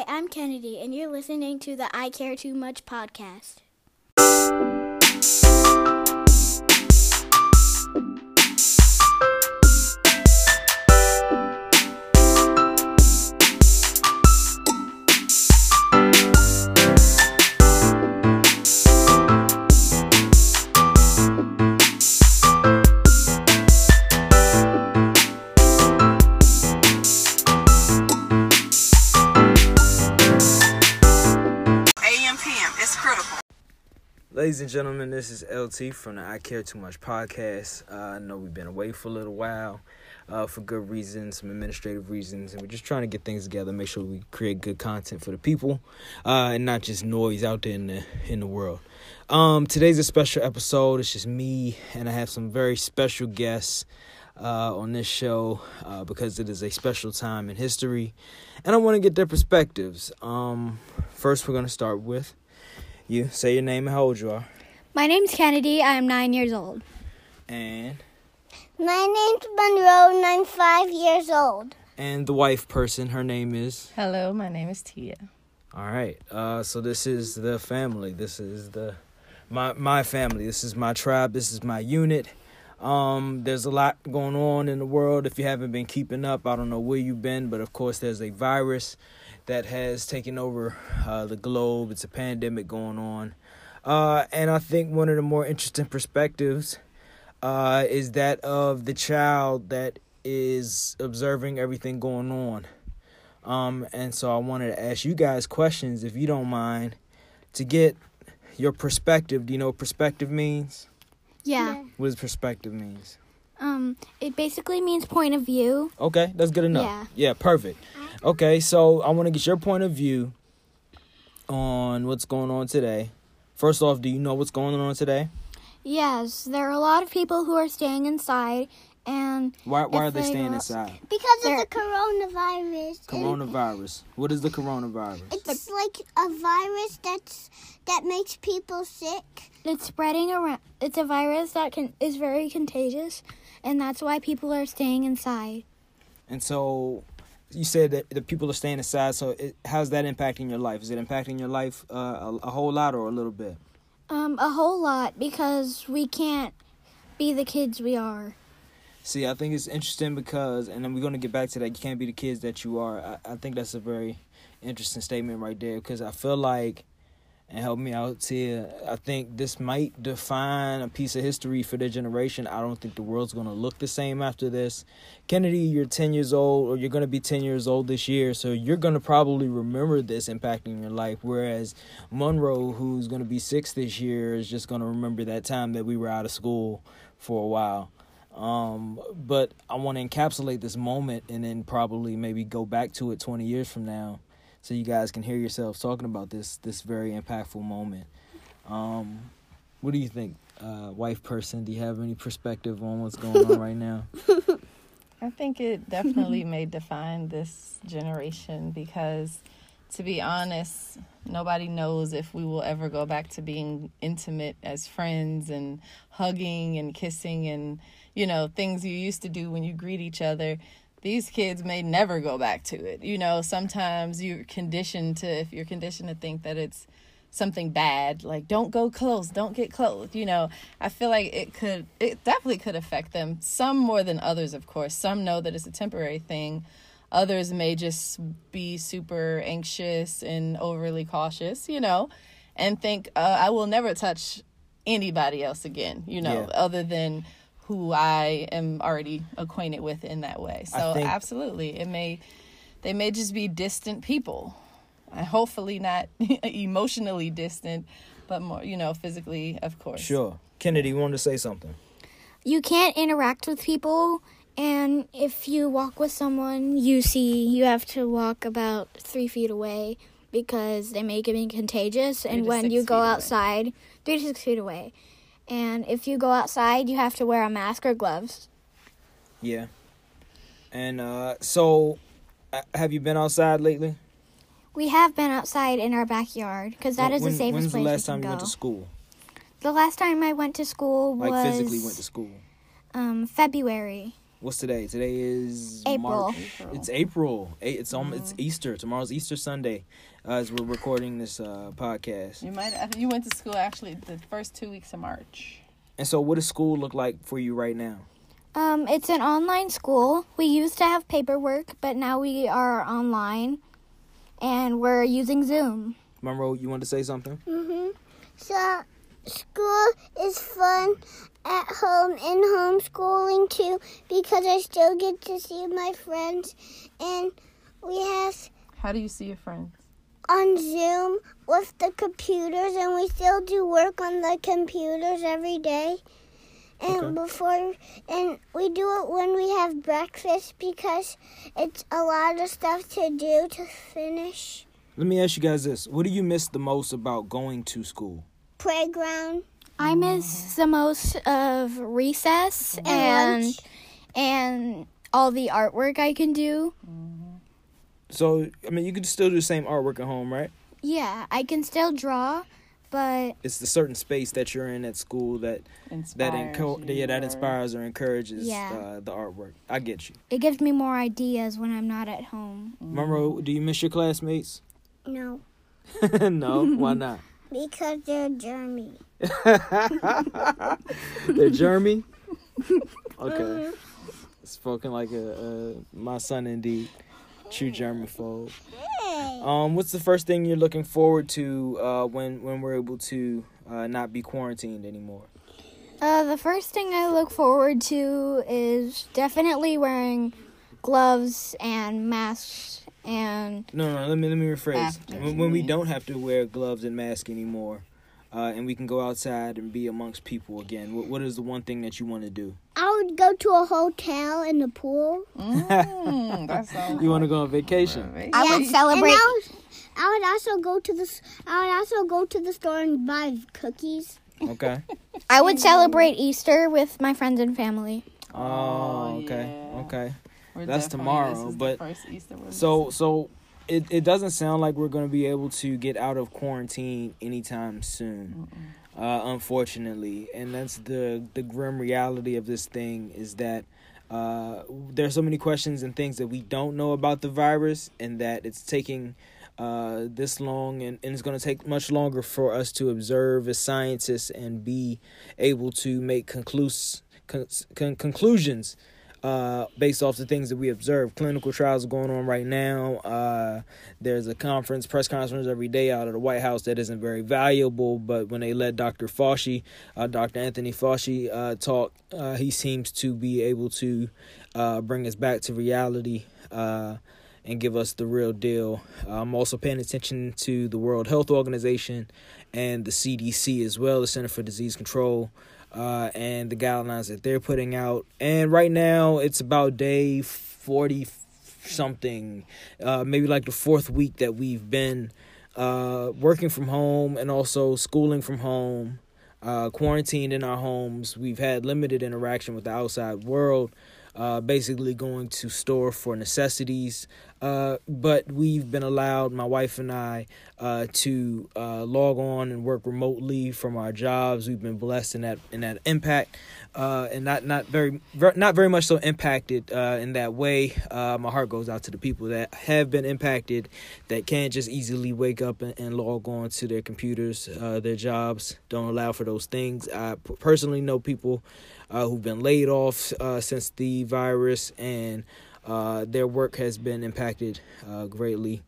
Hi, I'm Kennedy, and you're listening to the I Care Too Much podcast. Ladies and gentlemen, this is LT from the I Care Too Much podcast. Uh, I know we've been away for a little while uh, for good reasons, some administrative reasons, and we're just trying to get things together, make sure we create good content for the people, uh, and not just noise out there in the in the world. Um, today's a special episode. It's just me, and I have some very special guests uh, on this show uh, because it is a special time in history, and I want to get their perspectives. Um, first, we're going to start with you. Say your name and how old you are, My name's Kennedy. I am nine years old. and My name's Monroe and I'm five years old. and the wife person. Her name is. Hello, my name is Tia. All right. Uh, so this is the family. This is the my my family. This is my tribe. This is my unit. Um, there's a lot going on in the world. If you haven't been keeping up, I don't know where you've been, but of course, there's a virus that has taken over uh, the globe. It's a pandemic going on, uh, and I think one of the more interesting perspectives uh, is that of the child that is observing everything going on. Um, and so I wanted to ask you guys questions, if you don't mind, to get your perspective. Do you know what perspective means? Yeah. What does perspective means? Um, it basically means point of view. Okay, that's good enough. Yeah. Yeah, perfect. Okay, so I want to get your point of view on what's going on today. First off, do you know what's going on today? Yes, there are a lot of people who are staying inside, and Why why are they they staying go- inside? Because There- of the coronavirus. and Coronavirus. What is the coronavirus? It's like a virus that's that makes people sick. it's spreading around. It's a virus that can is very contagious, and that's why people are staying inside. And so you said that the people are staying inside. So it, how's that impacting your life? Is it impacting your life uh, a, a whole lot or a little bit? Um, a whole lot because we can't be the kids we are. See, I think it's interesting because, and then we're going to get back to that. You can't be the kids that you are. I, I think that's a very interesting statement right there because I feel like, and help me out here, I think this might define a piece of history for their generation. I don't think the world's going to look the same after this. Kennedy, you're 10 years old, or you're going to be 10 years old this year, so you're going to probably remember this impacting your life. Whereas Monroe, who's going to be six this year, is just going to remember that time that we were out of school for a while. Um, but I want to encapsulate this moment and then probably maybe go back to it 20 years from now so you guys can hear yourselves talking about this this very impactful moment. Um, what do you think, uh, wife person? Do you have any perspective on what's going on right now? I think it definitely may define this generation because, to be honest, nobody knows if we will ever go back to being intimate as friends and hugging and kissing and, you know, things you used to do when you greet each other. These kids may never go back to it. You know, sometimes you're conditioned to, if you're conditioned to think that it's something bad like don't go close don't get close you know i feel like it could it definitely could affect them some more than others of course some know that it's a temporary thing others may just be super anxious and overly cautious you know and think uh, i will never touch anybody else again you know Yeah. other than who i am already acquainted with in that way so think- absolutely it may they may just be distant people and hopefully not emotionally distant, but more, you know, physically, of course. Sure. Kennedy, you wanted to say something? You can't interact with people, and if you walk with someone, you see you have to walk about three feet away because they may it be contagious. And when you go feet away. outside, three to six feet away. And if you go outside, you have to wear a mask or gloves. Yeah. And uh, so, uh, have you been outside lately? We have been outside in our backyard because that is When- the safest When's the place last we time can you went to school? The last time I went to school Like was physically went to school? um, February. What's today? Today is April. March. It's April. A- It's um, it's Easter. Tomorrow's Easter Sunday, uh, as we're recording this uh, podcast. You might. You went to school actually the first two weeks of March. And so, what does school look like for you right now? Um, it's an online school. We used to have paperwork, but now we are online, and we're using Zoom. Monroe, you want to say something? Mhm. So school is fun at home and homeschooling too because I still get to see my friends and we have How do you see your friends? on Zoom with the computers and we still do work on the computers every day. And Okay. before and we do it when we have breakfast because it's a lot of stuff to do to finish. Let me ask you guys this: What do you miss the most about going to school? Playground I miss the most of recess and and and all the artwork I can do. So, I mean, you can still do the same artwork at home, right? Yeah, I can still draw, but It's the certain space that you're in at school that that Inspires enco- yeah that inspires or encourages Yeah. uh, the artwork. I get you, it gives me more ideas when I'm not at home. Monroe. Do you miss your classmates? No, no, why not? Because they're germy. They're Jeremy. Okay, spoken like a, a my son indeed, true germaphobe. Um, what's the first thing you're looking forward to uh, when when we're able to uh, not be quarantined anymore? Uh, the first thing I look forward to is definitely wearing gloves and masks and No, no. Let me let me rephrase. When, when we don't have to wear gloves and mask anymore, uh, and we can go outside and be amongst people again, what, what is the one thing that you want to do? I would go to a hotel in the pool. Mm, that sounds. You want to go on vacation? Right. I would And celebrate. I would, I would also go to the s- I would also go to the store and buy cookies. Okay. I would celebrate Easter with my friends and family. Oh, okay, yeah. okay. We're That's tomorrow, this is the but- first Easter So, missing. so it it doesn't sound like we're going to be able to get out of quarantine anytime soon. Uh, unfortunately, and that's the the grim reality of this thing is that uh, there's so many questions and things that we don't know about the virus, and that it's taking uh, this long, and, and it's going to take much longer for us to observe as scientists and be able to make conclus- con- con- conclusions uh, based off the things that we observe. Clinical trials are going on right now. Uh, there's a conference, press conference every day out of the White House that isn't very valuable, but when they let Dr. Fauci, uh, Dr. Anthony Fauci, uh, talk, uh, he seems to be able to uh, bring us back to reality. And give us the real deal. I'm also paying attention to the World Health Organization and the CDC as well, the Center for Disease Control, uh, and the guidelines that they're putting out. And right now, it's about day 40 something, uh, maybe like the fourth week that we've been uh, working from home and also schooling from home, uh, quarantined in our homes. We've had limited interaction with the outside world. Uh, basically going to store for necessities, uh, but we've been allowed, my wife and I, uh, to uh, log on and work remotely from our jobs. We've been blessed in that in that impact, uh, and not not very ver- not very much so impacted uh, in that way. My heart goes out to the people that have been impacted, that can't just easily wake up and, and log on to their computers. Their jobs don't allow for those things. I personally know people who've been laid off since the virus, and uh, their work has been impacted uh, greatly.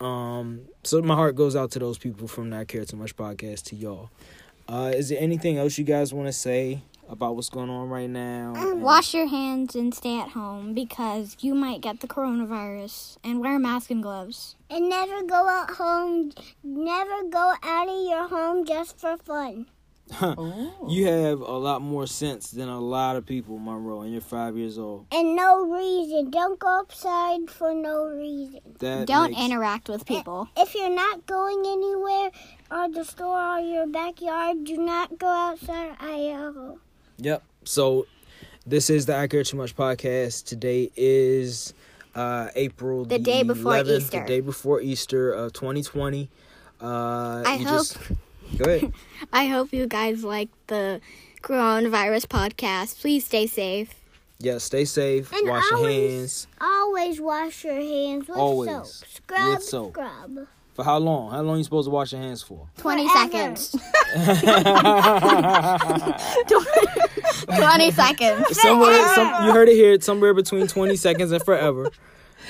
Um, so my heart goes out to those people from Not Care Too Much podcast to y'all. Uh, is there anything else you guys want to say about what's going on right now? And- Wash your hands and stay at home because you might get the coronavirus. And wear a mask and gloves. And never go out home. Never go out of your home just for fun. Ooh. You have a lot more sense than a lot of people, Monroe, and you're five years old. And no reason. Don't go outside for no reason. That Don't makes- interact with people. If you're not going anywhere or the store or your backyard, do not go outside aisle. Yep. So this is the I Care Too Much podcast. Today is uh April The day before 11th, Easter. The day before Easter of 2020. Uh I you hope- just Go ahead. I hope you guys like the coronavirus podcast. Please stay safe. Yeah, stay safe. And wash your hands. Always wash your hands with Always. soap. Scrub, With soap. scrub. For how long? How long are you supposed to wash your hands for? 20 Forever. seconds. 20 seconds. Somewhere, some, you heard it here. Somewhere between 20 seconds and forever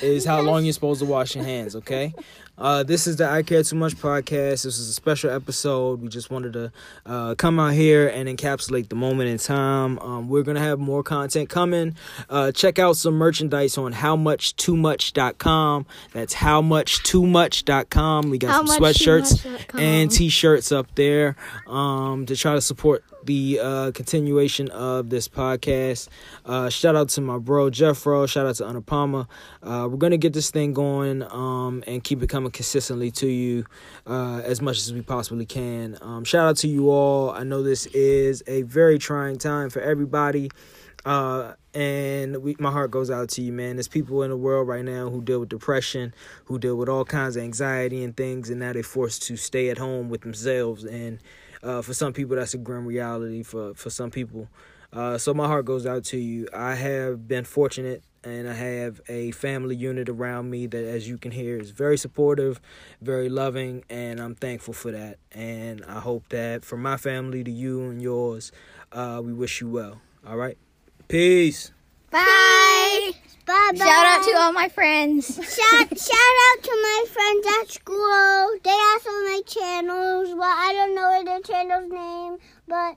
is how long you're supposed to wash your hands. Okay. Uh, this is the I Care Too Much podcast. This is a special episode. We just wanted to uh, come out here and encapsulate the moment in time. Um, we're gonna have more content coming. Uh, check out some merchandise on howmuchtoomuch.com. That's howmuchtoomuch.com. We got some sweatshirts and t-shirts up there um, to try to support the uh, continuation of this podcast. Uh, shout out to my bro Jeffro. Shout out to Anupama. Uh, we're gonna get this thing going um, and keep it coming consistently to you uh, as much as we possibly can. Um, shout out to you all. I know this is a very trying time for everybody. Uh, and we, my heart goes out to you, man. There's people in the world right now who deal with depression, who deal with all kinds of anxiety and things, and now they're forced to stay at home with themselves. And uh, for some people, that's a grim reality. For for some people, uh, so my heart goes out to you. I have been fortunate, and I have a family unit around me that, as you can hear, is very supportive, very loving, and I'm thankful for that. And I hope that for my family to you and yours, uh, we wish you well. All right, peace. Bye. Bye bye. Shout out to all my friends. Shout shout out to my friends at school. They also my channels. Well, I don't know their channel's name, but.